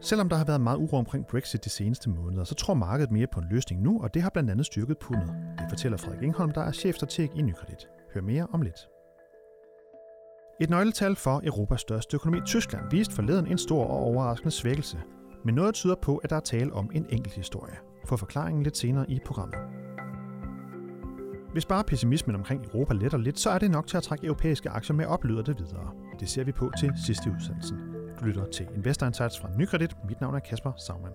Selvom der har været meget uro omkring Brexit de seneste måneder, så tror markedet mere på en løsning nu, og det har blandt andet styrket pundet. Det fortæller Frederik Ingholm, der er chefstrateg i Nykredit. Hør mere om lidt. Et nøgletal for Europas største økonomi, Tyskland, viste forleden en stor og overraskende svækkelse. Men noget tyder på, at der er tale om en enkelt historie. Få forklaringen lidt senere i programmet. Hvis bare pessimismen omkring Europa letter lidt, så er det nok til at trække europæiske aktier med op, lyder det videre. Det ser vi på til sidste udsendelsen. Du lytter til Investor Insights fra Nykredit. Mit navn er Kasper Sagmann.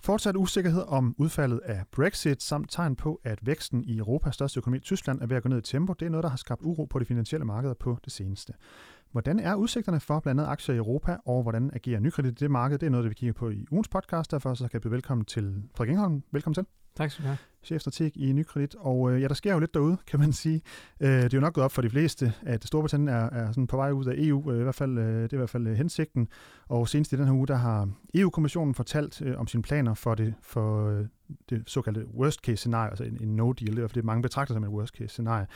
Fortsat usikkerhed om udfaldet af Brexit samt tegn på, at væksten i Europas største økonomi, Tyskland, er ved at gå ned i tempo, det er noget, der har skabt uro på de finansielle markeder på det seneste. Hvordan er udsigterne for blandt andet aktier i Europa, og hvordan agerer nykredit i det marked? Det er noget, det vi kigger på i ugens podcast. Derfor så kan jeg byde velkommen til Frederik Ingholm. Velkommen til. Tak skal du have. Chefstrateg i Nykredit. Og øh, ja, der sker jo lidt derude, kan man sige. Øh, det er jo nok gået op for de fleste, at Storbritannien er, er sådan på vej ud af EU. Øh, i hvert fald, øh, det er i hvert fald øh, hensigten. Og senest i den her uge, der har EU-kommissionen fortalt øh, om sine planer for det, for øh, det såkaldte worst case scenarie, altså en, en no deal, det er, fordi mange betragter som et worst case scenarie.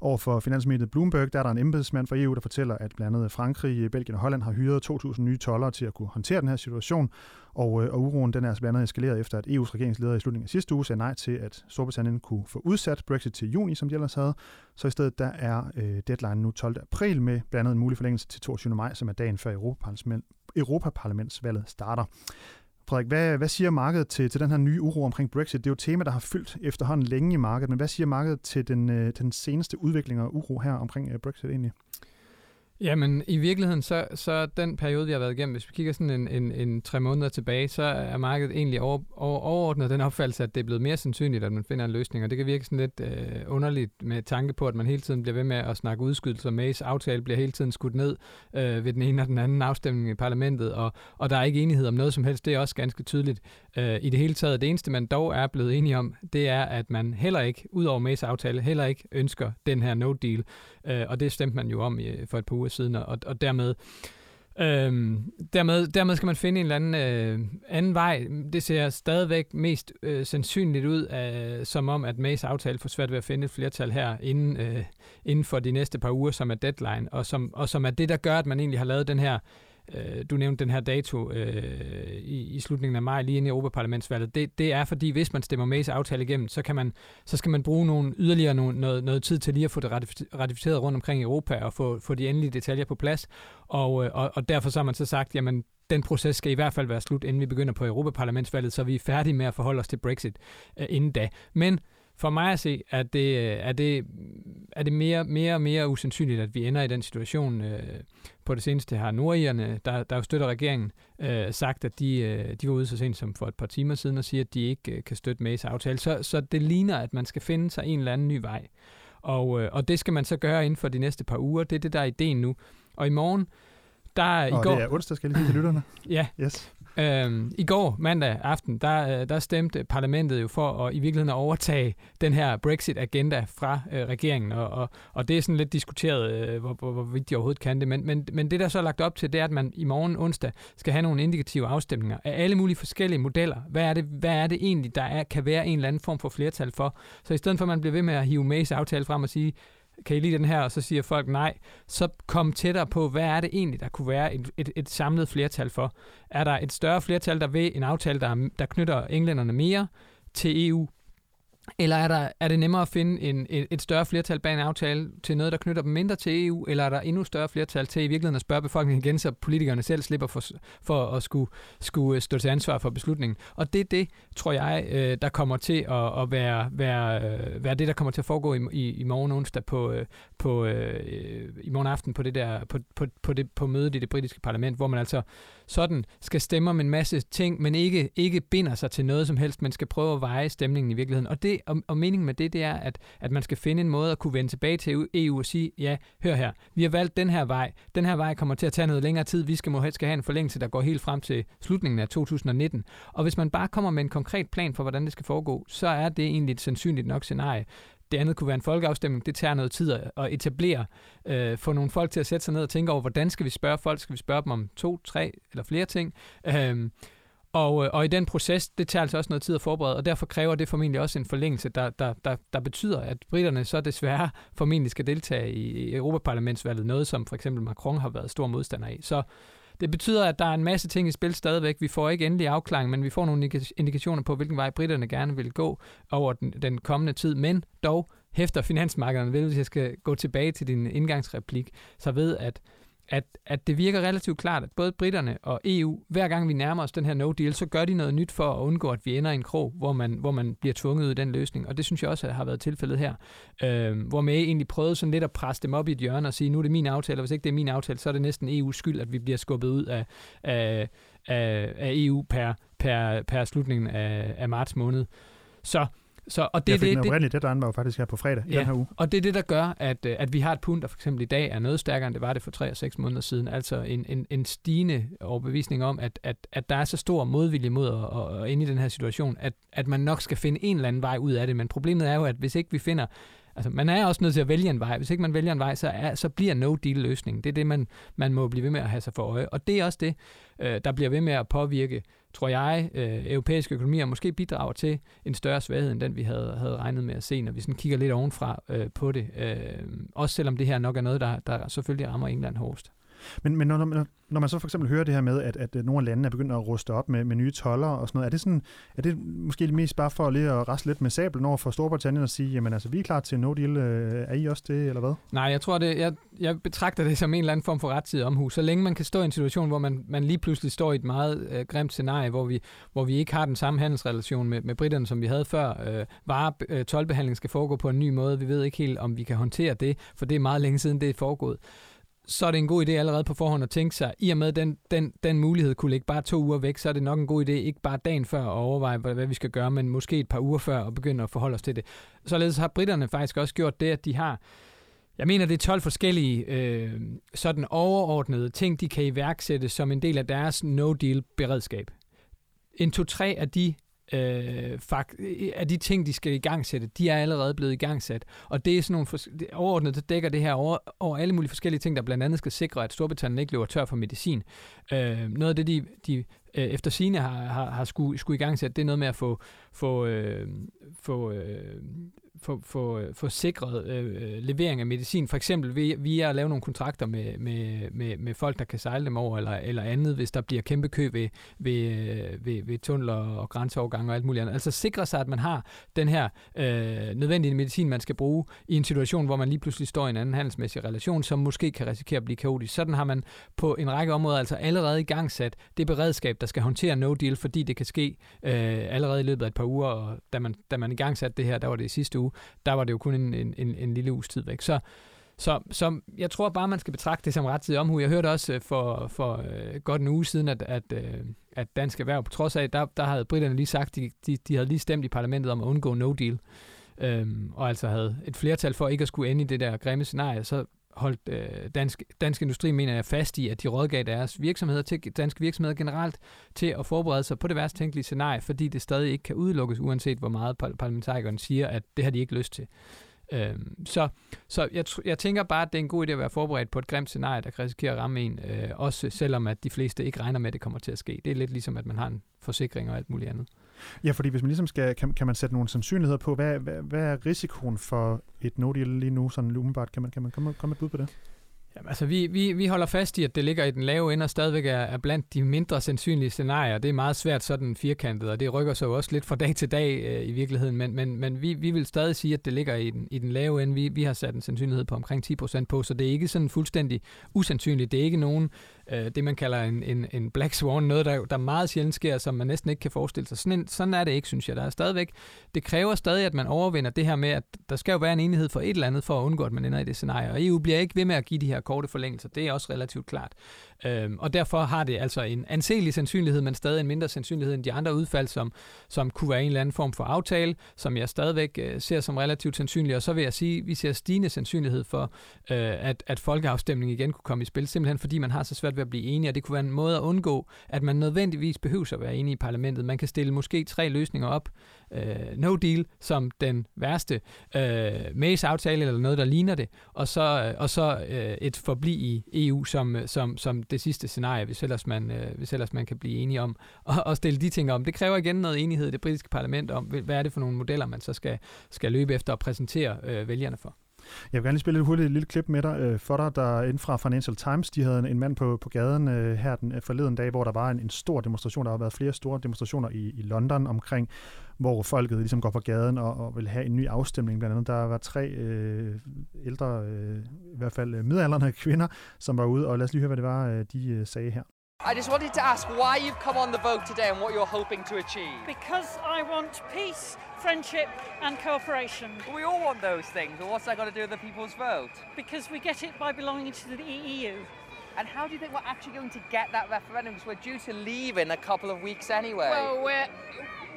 Over for finansmediet Bloomberg, der er der en embedsmand fra EU, der fortæller, at blandt andet Frankrig, Belgien og Holland har hyret 2.000 nye tollere til at kunne håndtere den her situation, og, øh, og uroen den er altså blandt andet eskaleret efter, at EU's regeringsleder i slutningen af sidste uge sagde nej til, at Storbritannien kunne få udsat Brexit til juni, som de ellers havde. Så i stedet der er øh, deadline nu 12. april med blandt andet en mulig forlængelse til 22. maj, som er dagen før Europaparlament, Europaparlamentsvalget starter. Frederik, hvad, hvad siger markedet til, til den her nye uro omkring Brexit? Det er jo et tema, der har fyldt efterhånden længe i markedet, men hvad siger markedet til den, øh, den seneste udvikling og uro her omkring øh, Brexit egentlig? Jamen, i virkeligheden, så, så den periode, vi har været igennem, hvis vi kigger sådan en, en, en tre måneder tilbage, så er markedet egentlig over, over, overordnet den opfattelse, at det er blevet mere sandsynligt, at man finder en løsning, og det kan virke sådan lidt øh, underligt med tanke på, at man hele tiden bliver ved med at snakke udskydelser. Mays aftale bliver hele tiden skudt ned øh, ved den ene og den anden afstemning i parlamentet, og, og der er ikke enighed om noget som helst. Det er også ganske tydeligt. Øh, I det hele taget, det eneste, man dog er blevet enige om, det er, at man heller ikke, ud over Mays aftale, heller ikke ønsker den her no deal, øh, og det stemte man jo om i, for et par uger siden, og, og dermed Øhm, dermed, dermed skal man finde en eller anden øh, anden vej. Det ser stadigvæk mest øh, sandsynligt ud, øh, som om at Mays aftale får svært ved at finde et flertal her inden, øh, inden for de næste par uger, som er deadline, og som, og som er det, der gør, at man egentlig har lavet den her øh, du nævnte den her dato øh, i, i slutningen af maj, lige inden i Europaparlamentsvalget, det, det er fordi, hvis man stemmer med i aftale igennem, så, kan man, så skal man bruge nogle, yderligere nogle, noget, noget tid til lige at få det ratificeret rundt omkring i Europa og få, få de endelige detaljer på plads. Og, øh, og, og derfor så har man så sagt, jamen den proces skal i hvert fald være slut, inden vi begynder på Europaparlamentsvalget, så vi er færdige med at forholde os til Brexit øh, inden da. Men for mig at se, at det, øh, er det, er det mere, mere og mere usandsynligt, at vi ender i den situation. Øh, på det seneste har nordierne, der, der jo støtter regeringen, øh, sagt, at de, øh, de var ude så sent som for et par timer siden og siger, at de ikke øh, kan støtte Mays aftale. Så, så det ligner, at man skal finde sig en eller anden ny vej. Og, øh, og det skal man så gøre inden for de næste par uger. Det er det, der er ideen nu. Og i morgen, der og i går... det er onsdag, skal jeg lige til lytterne. ja. Yes. Øhm, I går, mandag aften, der, øh, der stemte parlamentet jo for at i virkeligheden at overtage den her Brexit-agenda fra øh, regeringen, og, og, og det er sådan lidt diskuteret, øh, hvor, hvor, hvorvidt de overhovedet kan det, men, men, men det der så er lagt op til, det er, at man i morgen onsdag skal have nogle indikative afstemninger af alle mulige forskellige modeller. Hvad er det, hvad er det egentlig, der er, kan være en eller anden form for flertal for? Så i stedet for, at man bliver ved med at hive Mays aftale frem og sige, kan I lide den her? Og så siger folk nej. Så kom tættere på, hvad er det egentlig, der kunne være et, et, et samlet flertal for? Er der et større flertal, der vil en aftale, der, der knytter englænderne mere til EU? Eller er, der, er det nemmere at finde en, et, et større flertal bag en aftale til noget, der knytter dem mindre til EU, eller er der endnu større flertal til i virkeligheden at spørge befolkningen igen, så politikerne selv slipper for, for at skulle, skulle øh, stå til ansvar for beslutningen? Og det er det, tror jeg, øh, der kommer til at, at være, være, øh, være det, der kommer til at foregå i, i, i morgen onsdag på, på i morgen aften på det der på, på, på, det, på mødet i det britiske parlament, hvor man altså sådan skal stemme om en masse ting, men ikke, ikke binder sig til noget som helst, men skal prøve at veje stemningen i virkeligheden. Og, det, og, og meningen med det, det er, at, at man skal finde en måde at kunne vende tilbage til EU og sige, ja, hør her, vi har valgt den her vej. Den her vej kommer til at tage noget længere tid. Vi skal måske skal have en forlængelse, der går helt frem til slutningen af 2019. Og hvis man bare kommer med en konkret plan for, hvordan det skal foregå, så er det egentlig et sandsynligt nok scenarie. Det andet kunne være en folkeafstemning. Det tager noget tid at etablere. Øh, få nogle folk til at sætte sig ned og tænke over, hvordan skal vi spørge folk? Skal vi spørge dem om to, tre eller flere ting? Øhm, øh, Og, og i den proces, det tager altså også noget tid at forberede, og derfor kræver det formentlig også en forlængelse, der, der, der, der betyder, at britterne så desværre formentlig skal deltage i Europaparlamentsvalget, noget som for eksempel Macron har været stor modstander af. Så det betyder, at der er en masse ting i spil stadigvæk. Vi får ikke endelig afklaring, men vi får nogle indikationer på, hvilken vej britterne gerne vil gå over den, den kommende tid. Men dog hæfter finansmarkederne ved, hvis jeg skal gå tilbage til din indgangsreplik, så ved, at at, at det virker relativt klart, at både britterne og EU, hver gang vi nærmer os den her no-deal, så gør de noget nyt for at undgå, at vi ender i en krog, hvor man, hvor man bliver tvunget ud i den løsning. Og det synes jeg også har været tilfældet her. Øh, hvor May egentlig prøvede sådan lidt at presse dem op i et hjørne og sige, nu er det min aftale, og hvis ikke det er min aftale, så er det næsten EU's skyld, at vi bliver skubbet ud af, af, af, af EU per, per, per slutningen af, af marts måned. Så så, og det, ja, det, den oprindelige deadline var jo faktisk her på fredag ja, i den her uge. og det er det, der gør, at, øh, at vi har et pund, der for eksempel i dag er noget stærkere, end det var det for 3 og 6 måneder siden. Altså en, en, en stigende overbevisning om, at, at, at der er så stor modvilje mod at, at, at ind i den her situation, at, at man nok skal finde en eller anden vej ud af det. Men problemet er jo, at hvis ikke vi finder Altså, man er også nødt til at vælge en vej. Hvis ikke man vælger en vej, så, er, så bliver no-deal-løsningen. Det er det, man, man må blive ved med at have sig for øje. Og det er også det, øh, der bliver ved med at påvirke tror jeg, øh, europæiske økonomier måske bidrager til en større svaghed, end den vi havde, havde regnet med at se, når vi sådan kigger lidt ovenfra øh, på det. Øh, også selvom det her nok er noget, der, der selvfølgelig rammer England hårdest. Men, men når, når, når man så for eksempel hører det her med, at, at øh, nogle af landene er begyndt at ruste op med, med nye toller og sådan noget, er det, sådan, er det måske mest bare for lige at raste lidt med sablen over for Storbritannien og sige, jamen altså, vi er klar til no deal, øh, er I også det, eller hvad? Nej, jeg tror det, jeg, jeg betragter det som en eller anden form for rettidig omhu. Så længe man kan stå i en situation, hvor man, man lige pludselig står i et meget øh, grimt scenarie, hvor vi, hvor vi ikke har den samme handelsrelation med, med britterne, som vi havde før. Øh, vare, øh, tolbehandling skal foregå på en ny måde. Vi ved ikke helt, om vi kan håndtere det, for det er meget længe siden, det er foregået så er det en god idé allerede på forhånd at tænke sig, i og med den, den, den mulighed kunne ligge bare to uger væk, så er det nok en god idé, ikke bare dagen før at overveje, hvad, hvad vi skal gøre, men måske et par uger før og begynde at forholde os til det. Således har britterne faktisk også gjort det, at de har, jeg mener, det er 12 forskellige øh, sådan overordnede ting, de kan iværksætte som en del af deres no-deal-beredskab. En to-tre af de øh, fakt, af de ting, de skal i gang sætte, de er allerede blevet i gang sat. Og det er sådan nogle, for, overordnet, det dækker det her over, over alle mulige forskellige ting, der blandt andet skal sikre, at Storbritannien ikke løber tør for medicin. Øh, noget af det, de, de øh, efter sine har, har, har skulle, skulle i gang sætte, det er noget med at få, få, øh, få øh, få, få, få sikret øh, levering af medicin, for eksempel via, via at lave nogle kontrakter med, med, med, med folk, der kan sejle dem over, eller, eller andet, hvis der bliver kæmpe kø ved, ved, ved, ved tunneler og grænseovergange og alt muligt andet. Altså sikre sig, at man har den her øh, nødvendige medicin, man skal bruge i en situation, hvor man lige pludselig står i en anden handelsmæssig relation, som måske kan risikere at blive kaotisk. Sådan har man på en række områder altså allerede i gang sat det beredskab, der skal håndtere no deal, fordi det kan ske øh, allerede i løbet af et par uger, og da man, da man i gang satte det her, der var det i sidste uge, der var det jo kun en, en, en, en lille uges tid væk. Så, så, så jeg tror bare, man skal betragte det som rettidig omhu. Jeg hørte også øh, for, for øh, godt en uge siden, at, at, øh, at Dansk Erhverv, på trods af, der, der havde britterne lige sagt, de, de, de havde lige stemt i parlamentet om at undgå no deal, øhm, og altså havde et flertal for ikke at skulle ende i det der grimme scenarie, så holdt øh, dansk, dansk industri, mener jeg, fast i, at de rådgav deres virksomheder til danske virksomheder generelt til at forberede sig på det værst tænkelige scenarie, fordi det stadig ikke kan udelukkes, uanset hvor meget parlamentarikeren siger, at det har de ikke lyst til. Øhm, så så jeg, jeg tænker bare, at det er en god idé at være forberedt på et grimt scenarie, der kan risikere at ramme en, øh, også selvom at de fleste ikke regner med, at det kommer til at ske. Det er lidt ligesom, at man har en forsikring og alt muligt andet. Ja, fordi hvis man ligesom skal, kan, kan man sætte nogle sandsynligheder på, hvad, hvad, hvad er risikoen for et no deal lige nu, sådan umiddelbart? Kan man, kan man komme, komme et bud på det? Jamen, altså, vi, vi, vi holder fast i, at det ligger i den lave ende og stadigvæk er, er blandt de mindre sandsynlige scenarier. Det er meget svært sådan firkantet, og det rykker sig jo også lidt fra dag til dag øh, i virkeligheden, men, men, men vi, vi vil stadig sige, at det ligger i den, i den lave ende. Vi, vi har sat en sandsynlighed på omkring 10% på, så det er ikke sådan fuldstændig usandsynligt. Det er ikke nogen øh, det, man kalder en, en, en black swan, noget, der, der meget sjældent sker, som man næsten ikke kan forestille sig. Sådan, en, sådan er det ikke, synes jeg. Der er stadigvæk, det kræver stadig, at man overvinder det her med, at der skal jo være en enighed for et eller andet, for at undgå, at man ender i det scenarie. Og EU bliver ikke ved med at give de her korte forlængelser. Det er også relativt klart. Øhm, og derfor har det altså en anselig sandsynlighed, men stadig en mindre sandsynlighed end de andre udfald, som, som kunne være en eller anden form for aftale, som jeg stadigvæk øh, ser som relativt sandsynlig. Og så vil jeg sige, at vi ser stigende sandsynlighed for, øh, at, at folkeafstemning igen kunne komme i spil, simpelthen fordi man har så svært ved at blive enige, og det kunne være en måde at undgå, at man nødvendigvis behøver at være enige i parlamentet. Man kan stille måske tre løsninger op, øh, no deal som den værste, øh, Mays aftale eller noget, der ligner det, og så, øh, og så øh, et forbliv i EU som, øh, som, som det sidste scenarie, hvis ellers man, øh, hvis ellers man kan blive enige om og, og stille de ting om. Det kræver igen noget enighed i det britiske parlament om, hvad er det for nogle modeller, man så skal, skal løbe efter og præsentere øh, vælgerne for. Jeg vil gerne lige spille et hurtigt lille klip med dig, øh, for dig, der inden fra Financial Times, de havde en en mand på, på gaden øh, her den øh, forleden dag, hvor der var en, en stor demonstration. Der har været flere store demonstrationer i, i London omkring, hvor folket ligesom går på gaden og, og vil have en ny afstemning. Blandt andet, der var tre øh, ældre, øh, i hvert fald øh, kvinder, som var ude, og lad os lige høre, hvad det var, øh, de øh, sagde her. I just wanted to ask why you've come on the vote today and what you're hoping to achieve. Because I want peace, friendship, and cooperation. We all want those things, but what's that got to do with the people's vote? Because we get it by belonging to the EU. And how do you think we're actually going to get that referendum? Because we're due to leave in a couple of weeks anyway. Well, we're,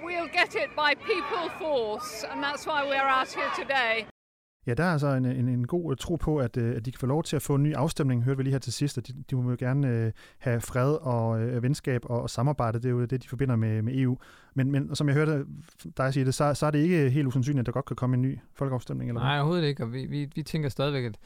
we'll get it by people force, and that's why we're out here today. Ja, der er altså en, en, en god øh, tro på, at, øh, at de kan få lov til at få en ny afstemning, hørte vi lige her til sidst, at de, de må jo gerne øh, have fred og øh, venskab og, og samarbejde, det er jo det, de forbinder med, med EU. Men, men som jeg hørte dig sige det, så, så er det ikke helt usandsynligt, at der godt kan komme en ny folkeafstemning? Eller Nej, overhovedet ikke, og vi, vi, vi tænker stadigvæk, at,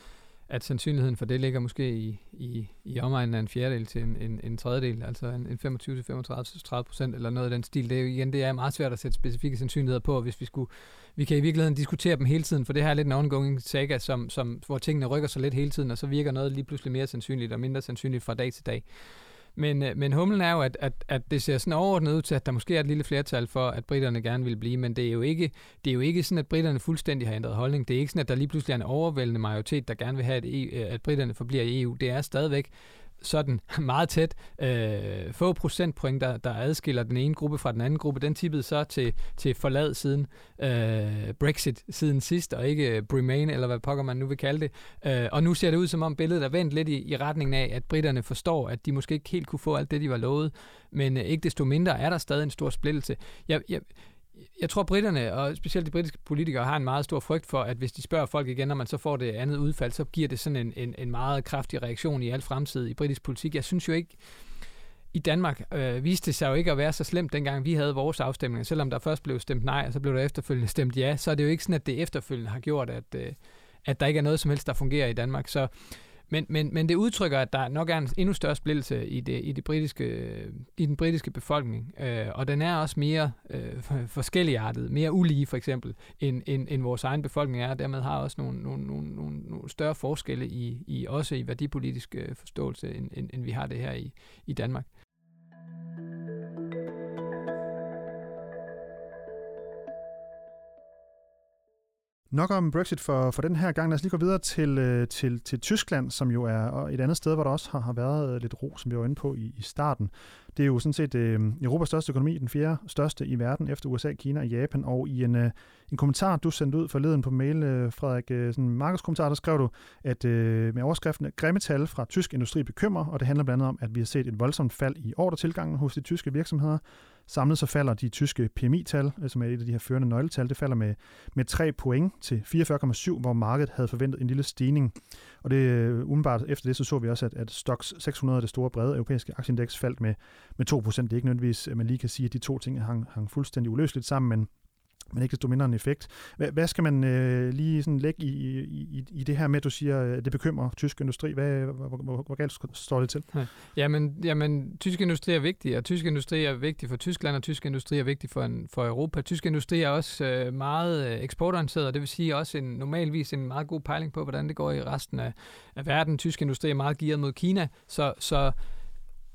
at sandsynligheden for det ligger måske i, i, i omegnen af en fjerdedel til en, en, en tredjedel, altså en, en 25-35 procent eller noget af den stil. Det er jo igen, det er meget svært at sætte specifikke sandsynligheder på, hvis vi skulle vi kan i virkeligheden diskutere dem hele tiden, for det her er lidt en ongoing saga, som, som, hvor tingene rykker sig lidt hele tiden, og så virker noget lige pludselig mere sandsynligt og mindre sandsynligt fra dag til dag. Men, øh, men humlen er jo, at, at, at det ser sådan overordnet ud til, at der måske er et lille flertal for, at britterne gerne vil blive, men det er jo ikke, det er jo ikke sådan, at britterne fuldstændig har ændret holdning. Det er ikke sådan, at der lige pludselig er en overvældende majoritet, der gerne vil have, at, EU, at britterne forbliver i EU. Det er stadigvæk sådan meget tæt. Øh, få procentpoint, der, der adskiller den ene gruppe fra den anden gruppe, den tippede så til, til forlad siden øh, Brexit siden sidst, og ikke øh, Remain, eller hvad pokker man nu vil kalde det. Øh, og nu ser det ud som om billedet er vendt lidt i, i retningen af, at britterne forstår, at de måske ikke helt kunne få alt det, de var lovet, men øh, ikke desto mindre er der stadig en stor splittelse. Jeg, jeg, jeg tror, britterne, og specielt de britiske politikere, har en meget stor frygt for, at hvis de spørger folk igen, når man så får det andet udfald, så giver det sådan en, en, en meget kraftig reaktion i al fremtid i britisk politik. Jeg synes jo ikke, i Danmark øh, viste det sig jo ikke at være så slemt, dengang vi havde vores afstemning. Selvom der først blev stemt nej, og så blev der efterfølgende stemt ja, så er det jo ikke sådan, at det efterfølgende har gjort, at, øh, at der ikke er noget som helst, der fungerer i Danmark. Så men, men, men det udtrykker, at der nok er en endnu større splittelse i, det, i, det britiske, i den britiske befolkning, øh, og den er også mere øh, forskelligartet, mere ulige for eksempel, end, end, end vores egen befolkning er, og dermed har også nogle, nogle, nogle, nogle, nogle større forskelle i, i også i værdipolitisk øh, forståelse, end, end, end vi har det her i, i Danmark. Nok om Brexit for, for den her gang. Lad os lige gå videre til, øh, til, til Tyskland, som jo er et andet sted, hvor der også har, har været øh, lidt ro, som vi var inde på i, i starten. Det er jo sådan set øh, Europas største økonomi, den fjerde største i verden, efter USA, Kina og Japan. Og i en, øh, en kommentar, du sendte ud forleden på mail, øh, Frederik, øh, sådan en markedskommentar, der skrev du, at øh, med overskriften grimme tal fra tysk industri bekymrer, og det handler blandt andet om, at vi har set et voldsomt fald i ordretilgangen hos de tyske virksomheder. Samlet så falder de tyske PMI-tal, øh, som er et af de her førende nøgletal, det falder med, med 3 point til 44,7, hvor markedet havde forventet en lille stigning. Og det øh, umiddelbart efter det, så så vi også, at, at Stox 600, det store brede europæiske aktieindeks, faldt med, med 2 Det er ikke nødvendigvis, at man lige kan sige, at de to ting hang, hang fuldstændig uløseligt sammen, men men ikke desto mindre en effekt. Hvad, hvad skal man øh, lige sådan lægge i, i, i det her med, at du siger, øh, at det bekymrer tysk industri? Hvad, hvor, hvor, hvor galt står det til? Ja. Jamen, jamen, tysk industri er vigtig, og tysk industri er vigtig for Tyskland, og tysk industri er vigtig for, en, for Europa. Tysk industri er også øh, meget øh, eksportorienteret, og det vil sige også en, normalvis en meget god pejling på, hvordan det går i resten af, af verden. Tysk industri er meget gearet mod Kina, så, så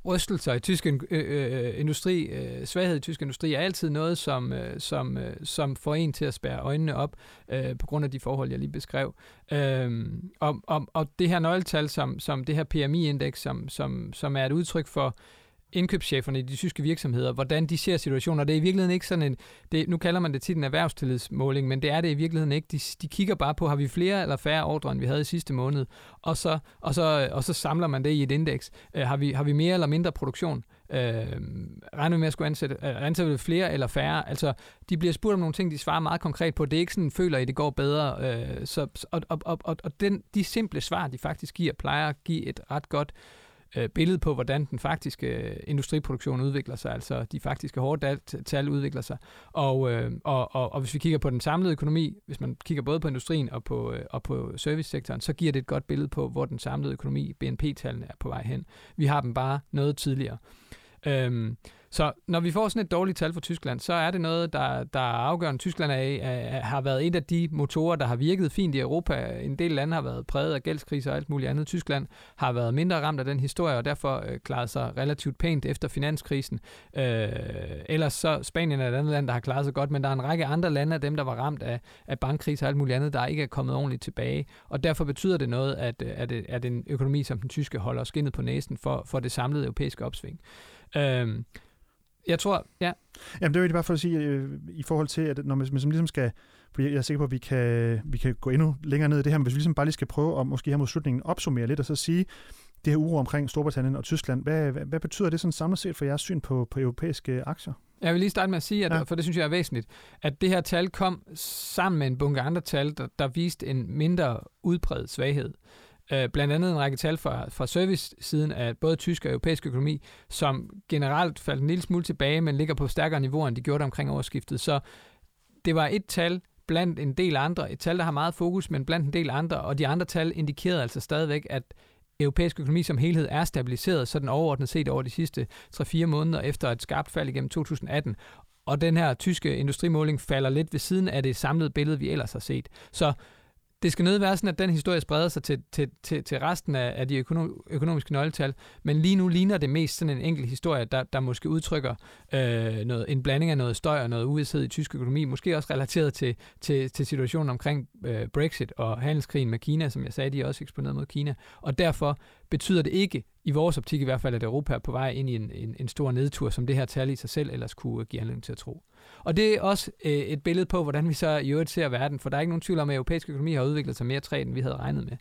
rystelser i tysk øh, øh, øh, industri, øh, svaghed i tysk industri, er altid noget, som, øh, som, øh, som får en til at spære øjnene op øh, på grund af de forhold, jeg lige beskrev. Øh, og, og, og det her nøgletal, som, som det her PMI-indeks, som, som, som er et udtryk for indkøbscheferne i de tyske virksomheder, hvordan de ser situationen. det er i virkeligheden ikke sådan en, det, nu kalder man det tit en erhvervstillidsmåling, men det er det i virkeligheden ikke. De, de kigger bare på, har vi flere eller færre ordre, end vi havde i sidste måned, og så, og så, og så samler man det i et indeks. Øh, har, vi, har vi mere eller mindre produktion? Øh, regner vi med at skulle ansætte, øh, ansætte flere eller færre? Altså, de bliver spurgt om nogle ting, de svarer meget konkret på. Det er ikke sådan, føler I, det går bedre? Øh, så, og og, og, og den, de simple svar, de faktisk giver, plejer at give et ret godt øh, Øh, billede på, hvordan den faktiske øh, industriproduktion udvikler sig, altså de faktiske hårde tal udvikler sig. Og, øh, og, og, og hvis vi kigger på den samlede økonomi, hvis man kigger både på industrien og på, øh, og på servicesektoren, så giver det et godt billede på, hvor den samlede økonomi, BNP-tallene er på vej hen. Vi har dem bare noget tidligere. Øhm, så når vi får sådan et dårligt tal for Tyskland, så er det noget, der, der er afgørende. Tyskland er, er, har været et af de motorer, der har virket fint i Europa. En del lande har været præget af gældskriser og alt muligt andet. Tyskland har været mindre ramt af den historie, og derfor øh, klaret sig relativt pænt efter finanskrisen. Øh, ellers så Spanien er et andet land, der har klaret sig godt, men der er en række andre lande af dem, der var ramt af, af bankkriser og alt muligt andet, der ikke er kommet ordentligt tilbage. Og derfor betyder det noget, at, øh, at, at en økonomi som den tyske holder skinnet på næsen for, for det samlede europæiske opsving. Øh, jeg tror, ja. Jamen, det er jo bare for at sige, øh, i forhold til, at når man, man ligesom skal, fordi jeg er sikker på, at vi kan, vi kan gå endnu længere ned i det her, men hvis vi ligesom bare lige skal prøve at måske her mod slutningen opsummere lidt, og så sige, det her uro omkring Storbritannien og Tyskland, hvad, hvad, hvad betyder det sådan samlet set for jeres syn på, på europæiske aktier? Jeg vil lige starte med at sige, at, ja. for det synes jeg er væsentligt, at det her tal kom sammen med en bunke andre tal, der, der viste en mindre udbredt svaghed. Øh, blandt andet en række tal fra, fra service-siden af både tysk og europæisk økonomi, som generelt faldt en lille smule tilbage, men ligger på stærkere niveau, end de gjorde omkring årsskiftet. Så det var et tal blandt en del andre, et tal, der har meget fokus, men blandt en del andre, og de andre tal indikerede altså stadigvæk, at europæisk økonomi som helhed er stabiliseret, så den overordnet set over de sidste 3-4 måneder efter et skarpt fald igennem 2018. Og den her tyske industrimåling falder lidt ved siden af det samlede billede, vi ellers har set. Så det skal nødt være sådan, at den historie spreder sig til, til, til, til resten af, af de økonom, økonomiske nøgletal, men lige nu ligner det mest sådan en enkelt historie, der, der måske udtrykker øh, noget, en blanding af noget støj og noget uvidshed i tysk økonomi, måske også relateret til, til, til situationen omkring øh, Brexit og handelskrigen med Kina, som jeg sagde, de er også eksponeret mod Kina, og derfor betyder det ikke, i vores optik i hvert fald, at Europa er på vej ind i en, en, en stor nedtur, som det her tal i sig selv ellers kunne give anledning til at tro. Og det er også øh, et billede på, hvordan vi så i øvrigt ser verden, for der er ikke nogen tvivl om, at europæisk økonomi har udviklet sig mere træt, end vi havde regnet med.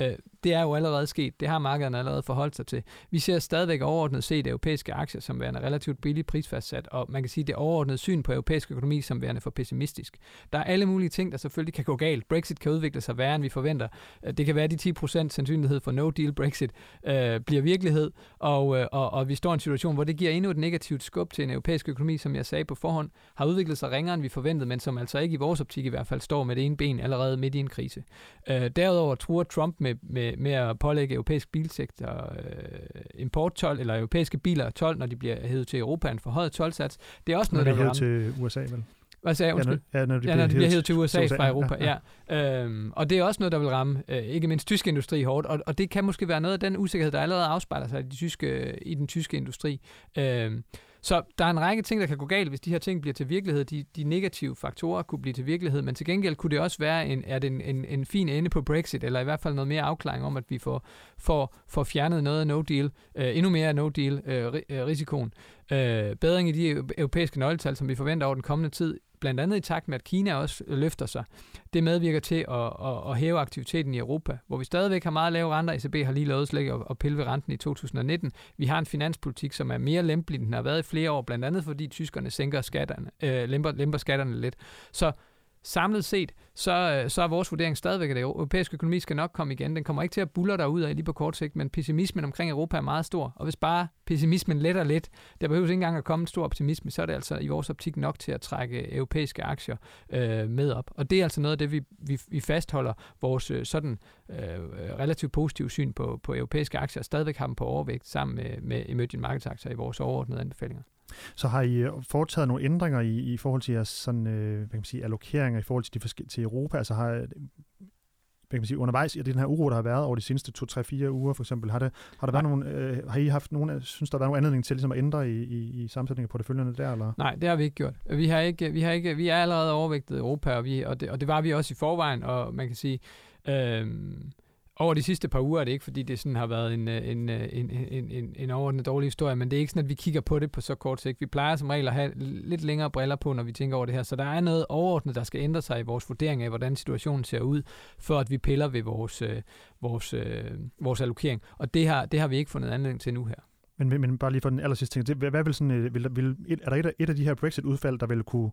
Øh, det er jo allerede sket. Det har markederne allerede forholdt sig til. Vi ser stadigvæk overordnet set europæiske aktier som værende relativt billigt prisfastsat, og man kan sige, det overordnede syn på europæisk økonomi som værende for pessimistisk. Der er alle mulige ting, der selvfølgelig kan gå galt. Brexit kan udvikle sig værre, end vi forventer. Øh, det kan være, at de 10% sandsynlighed for no deal Brexit øh, bliver virkelighed, og, øh, og, og vi står i en situation, hvor det giver endnu et negativt skub til en europæisk økonomi, som jeg sagde på forhånd, har udviklet sig ringere, end vi forventede, men som altså ikke i vores optik i hvert fald står med det ene ben allerede midt i en krise. Øh, derudover tror Trump med, med, med at pålægge europæisk bilsektor øh, importtol, eller europæiske biler tol, når de bliver hævet til Europa, en forhøjet tolsats. Det er også noget, når der vil til USA, vel? Hvad sagde jeg? Ja, når, ja, når de, ja, når de bliver hævet til USA, USA fra Europa. Ja, ja. Øhm, og det er også noget, der vil ramme øh, ikke mindst tysk industri hårdt, og, og det kan måske være noget af den usikkerhed, der allerede afspejler sig i, de tyske, i den tyske industri. Øhm, så der er en række ting, der kan gå galt, hvis de her ting bliver til virkelighed. De, de negative faktorer kunne blive til virkelighed, men til gengæld kunne det også være en, er det en, en, en fin ende på Brexit, eller i hvert fald noget mere afklaring om, at vi får, får, får fjernet noget af no deal, øh, endnu mere af no-deal-risikoen. Øh, øh, øh, bedring i de europæiske nøgletal, som vi forventer over den kommende tid, blandt andet i takt med, at Kina også løfter sig. Det medvirker til at, at, at hæve aktiviteten i Europa, hvor vi stadigvæk har meget lave renter. ECB har lige lovet slet at, at pille ved renten i 2019. Vi har en finanspolitik, som er mere lempelig, end den har været i flere år, blandt andet fordi tyskerne sænker skatterne, øh, lemper, lemper skatterne lidt. Så samlet set, så, øh, så er vores vurdering stadigvæk, at det europæiske økonomi skal nok komme igen. Den kommer ikke til at buller dig ud af lige på kort sigt, men pessimismen omkring Europa er meget stor. Og hvis bare pessimismen letter lidt, der behøves ikke engang at komme en stor optimisme, så er det altså i vores optik nok til at trække europæiske aktier øh, med op. Og det er altså noget af det, vi, vi, vi fastholder vores øh, sådan øh, relativt positive syn på, på europæiske aktier, og stadigvæk har dem på overvægt sammen med, med emerging markets aktier i vores overordnede anbefalinger. Så har I øh, foretaget nogle ændringer i, i forhold til jeres sådan, øh, hvad kan man sige, allokeringer i forhold til, de til Europa? Altså har, hvad kan man sige, undervejs i den her uro, der har været over de seneste 2-3-4 uger for eksempel, har, det, har, der været nogle, øh, har I haft nogle, synes der har været nogen anledning til ligesom at ændre i, i, i sammensætningen på det følgende der? Eller? Nej, det har vi ikke gjort. Vi, har ikke, vi, har ikke, vi er allerede overvægtet Europa, og, vi, og, det, og det var vi også i forvejen, og man kan sige, øh, over de sidste par uger er det ikke, fordi det sådan har været en, øh, øh, en, en, en, en, en overordnet dårlig historie, men det er ikke sådan, at vi kigger på det på så kort sigt. Vi plejer som regel at have lidt længere briller på, når vi tænker over det her, så der er noget overordnet, der skal ændre sig i vores vurdering af, hvordan situationen ser ud, for at vi piller ved vores, øh, vores, øh, vores allokering. Og det har, det har vi ikke fundet anledning til nu her. Men, men bare lige for den aller sidste ting, det, hvad, hvad vil sådan, vil, vil, er der et et af de her Brexit-udfald, der vil kunne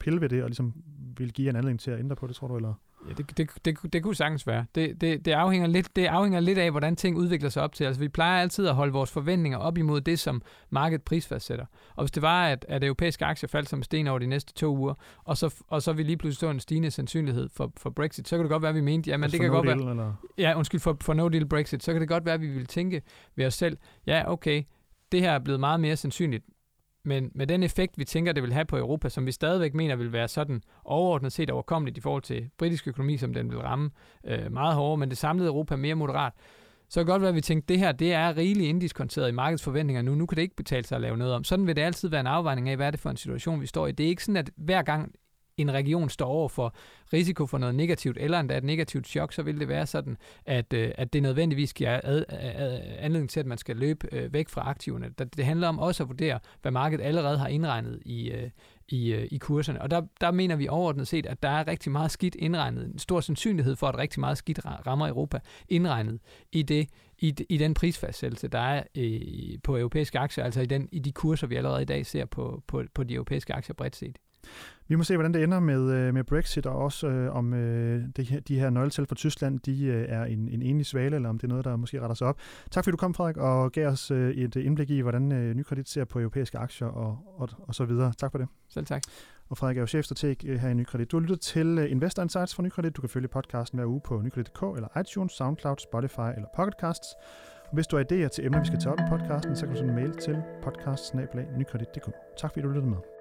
pille ved det, og ligesom vil give en anledning til at ændre på det, tror du? Eller? Ja, det, det, det, det kunne sagtens være. Det, det, det, afhænger lidt, det afhænger lidt af, hvordan ting udvikler sig op til. Altså, vi plejer altid at holde vores forventninger op imod det, som markedet prisfastsætter. Og hvis det var, at, at europæiske aktier faldt som sten over de næste to uger, og så, og så vi lige pludselig stå en stigende sandsynlighed for, for Brexit, så kan det godt være, at vi mente, ja, men Altså det kan no godt deal, være, Eller? ja, undskyld, for, for no deal Brexit, så kan det godt være, at vi ville tænke ved os selv, ja, okay, det her er blevet meget mere sandsynligt, men med den effekt, vi tænker, det vil have på Europa, som vi stadigvæk mener vil være sådan overordnet set overkommeligt i forhold til britisk økonomi, som den vil ramme øh, meget hårdere, men det samlede Europa mere moderat, så kan det godt være, at vi tænker, at det her det er rigeligt inddiskonteret i markedets forventninger nu. Nu kan det ikke betale sig at lave noget om. Sådan vil det altid være en afvejning af, hvad er det for en situation, vi står i. Det er ikke sådan, at hver gang en region står over for risiko for noget negativt, eller endda et negativt chok, så vil det være sådan, at, øh, at det nødvendigvis giver ad, ad, anledning til, at man skal løbe øh, væk fra aktiverne. Det, handler om også at vurdere, hvad markedet allerede har indregnet i, øh, i, øh, i kurserne. Og der, der mener vi overordnet set, at der er rigtig meget skidt indregnet. En stor sandsynlighed for, at rigtig meget skidt rammer Europa indregnet i, det, i, i den prisfastsættelse, der er øh, på europæiske aktier, altså i, den, i de kurser, vi allerede i dag ser på, på, på de europæiske aktier bredt set. Vi må se, hvordan det ender med, øh, med Brexit, og også øh, om øh, de, her, de her nøgletal for Tyskland, de øh, er en, en enlig svale, eller om det er noget, der måske retter sig op. Tak fordi du kom, Frederik, og gav os øh, et indblik i, hvordan øh, Nykredit ser på europæiske aktier og, og, og så videre. Tak for det. Selv tak. Og Frederik er jo chefstrateg øh, her i Nykredit. Du har lyttet til øh, Investor Insights fra Nykredit. Du kan følge podcasten hver uge på nykredit.dk eller iTunes, SoundCloud, Spotify eller Pocketcasts. Hvis du har idéer til emner, vi skal tage op i podcasten, så kan du sende en mail til podcast Tak fordi du lyttede med.